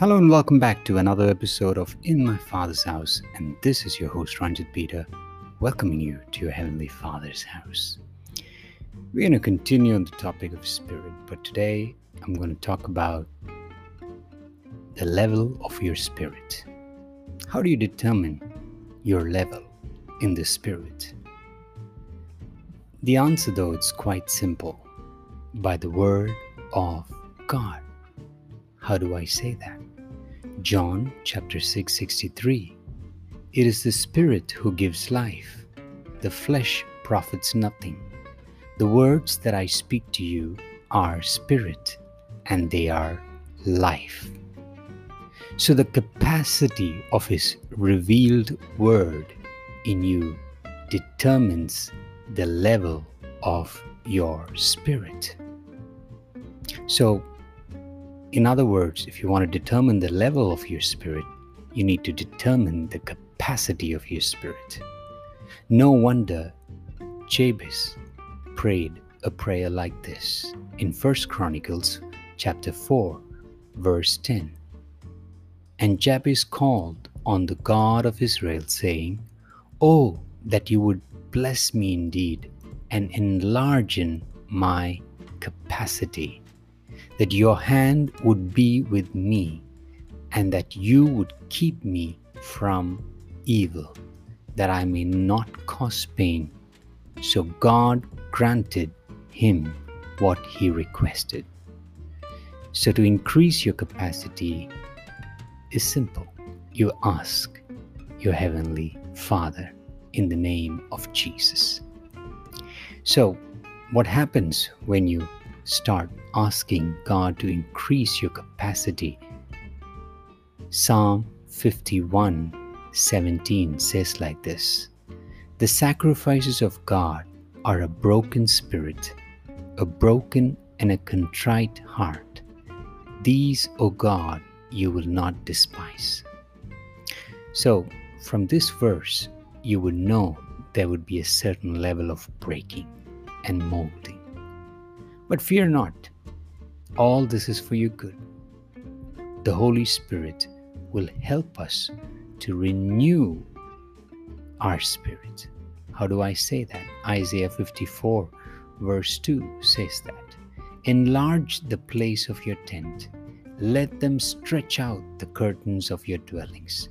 Hello and welcome back to another episode of In My Father's House, and this is your host Ranjit Peter, welcoming you to your Heavenly Father's house. We're going to continue on the topic of spirit, but today I'm going to talk about the level of your spirit. How do you determine your level in the spirit? The answer, though, it's quite simple by the Word of God. How do I say that? John chapter 6 63. It is the Spirit who gives life. The flesh profits nothing. The words that I speak to you are spirit and they are life. So the capacity of His revealed word in you determines the level of your spirit. So in other words, if you want to determine the level of your spirit, you need to determine the capacity of your spirit. No wonder Jabez prayed a prayer like this in 1 Chronicles chapter 4 verse 10. And Jabez called on the God of Israel saying, "Oh that you would bless me indeed and enlarge in my capacity." That your hand would be with me and that you would keep me from evil, that I may not cause pain. So God granted him what he requested. So, to increase your capacity is simple. You ask your Heavenly Father in the name of Jesus. So, what happens when you start asking God to increase your capacity. Psalm 51 17 says like this The sacrifices of God are a broken spirit, a broken and a contrite heart. These, O God, you will not despise. So, from this verse, you would know there would be a certain level of breaking and molding. But fear not, all this is for your good. The Holy Spirit will help us to renew our spirit. How do I say that? Isaiah 54, verse 2 says that. Enlarge the place of your tent, let them stretch out the curtains of your dwellings.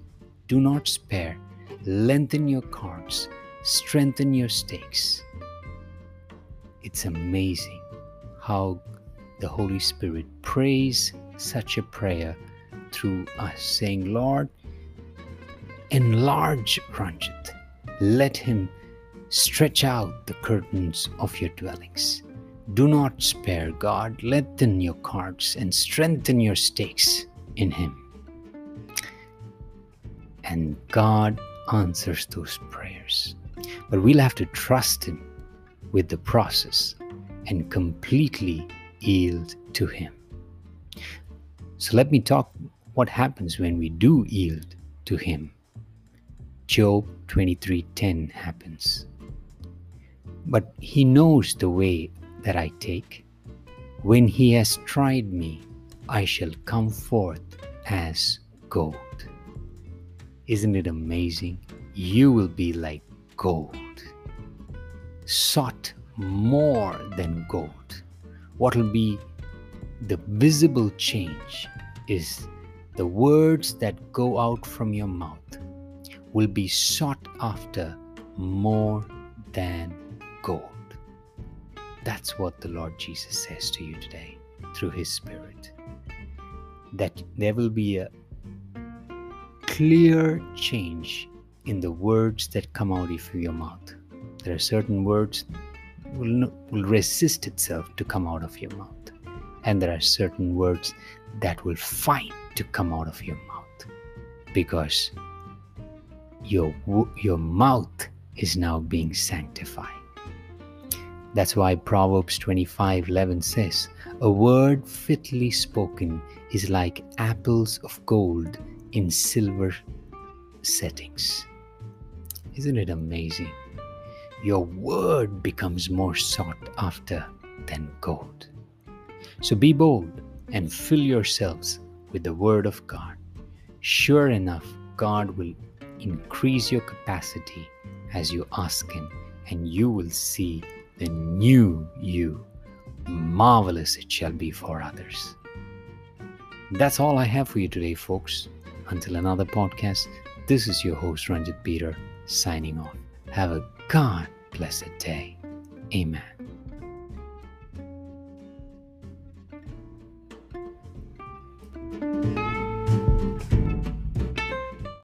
Do not spare, lengthen your cords, strengthen your stakes. It's amazing how the Holy Spirit prays such a prayer through us, saying, Lord, enlarge Ranjit. Let him stretch out the curtains of your dwellings. Do not spare, God. Lengthen your cords and strengthen your stakes in him. And God answers those prayers. But we'll have to trust him with the process and completely yield to Him. So let me talk what happens when we do yield to Him. Job 23:10 happens. But he knows the way that I take. When he has tried me, I shall come forth as gold. Isn't it amazing? You will be like gold, sought more than gold. What will be the visible change is the words that go out from your mouth will be sought after more than gold. That's what the Lord Jesus says to you today through His Spirit. That there will be a clear change in the words that come out of your mouth. There are certain words will, will resist itself to come out of your mouth. And there are certain words that will fight to come out of your mouth because your, your mouth is now being sanctified. That's why Proverbs 25 11 says, A word fitly spoken is like apples of gold in silver settings. Isn't it amazing? Your word becomes more sought after than gold. So be bold and fill yourselves with the Word of God. Sure enough, God will increase your capacity as you ask Him, and you will see the new you. Marvelous it shall be for others. That's all I have for you today, folks. Until another podcast, this is your host, Ranjit Peter, signing off. Have a God blessed day. Amen.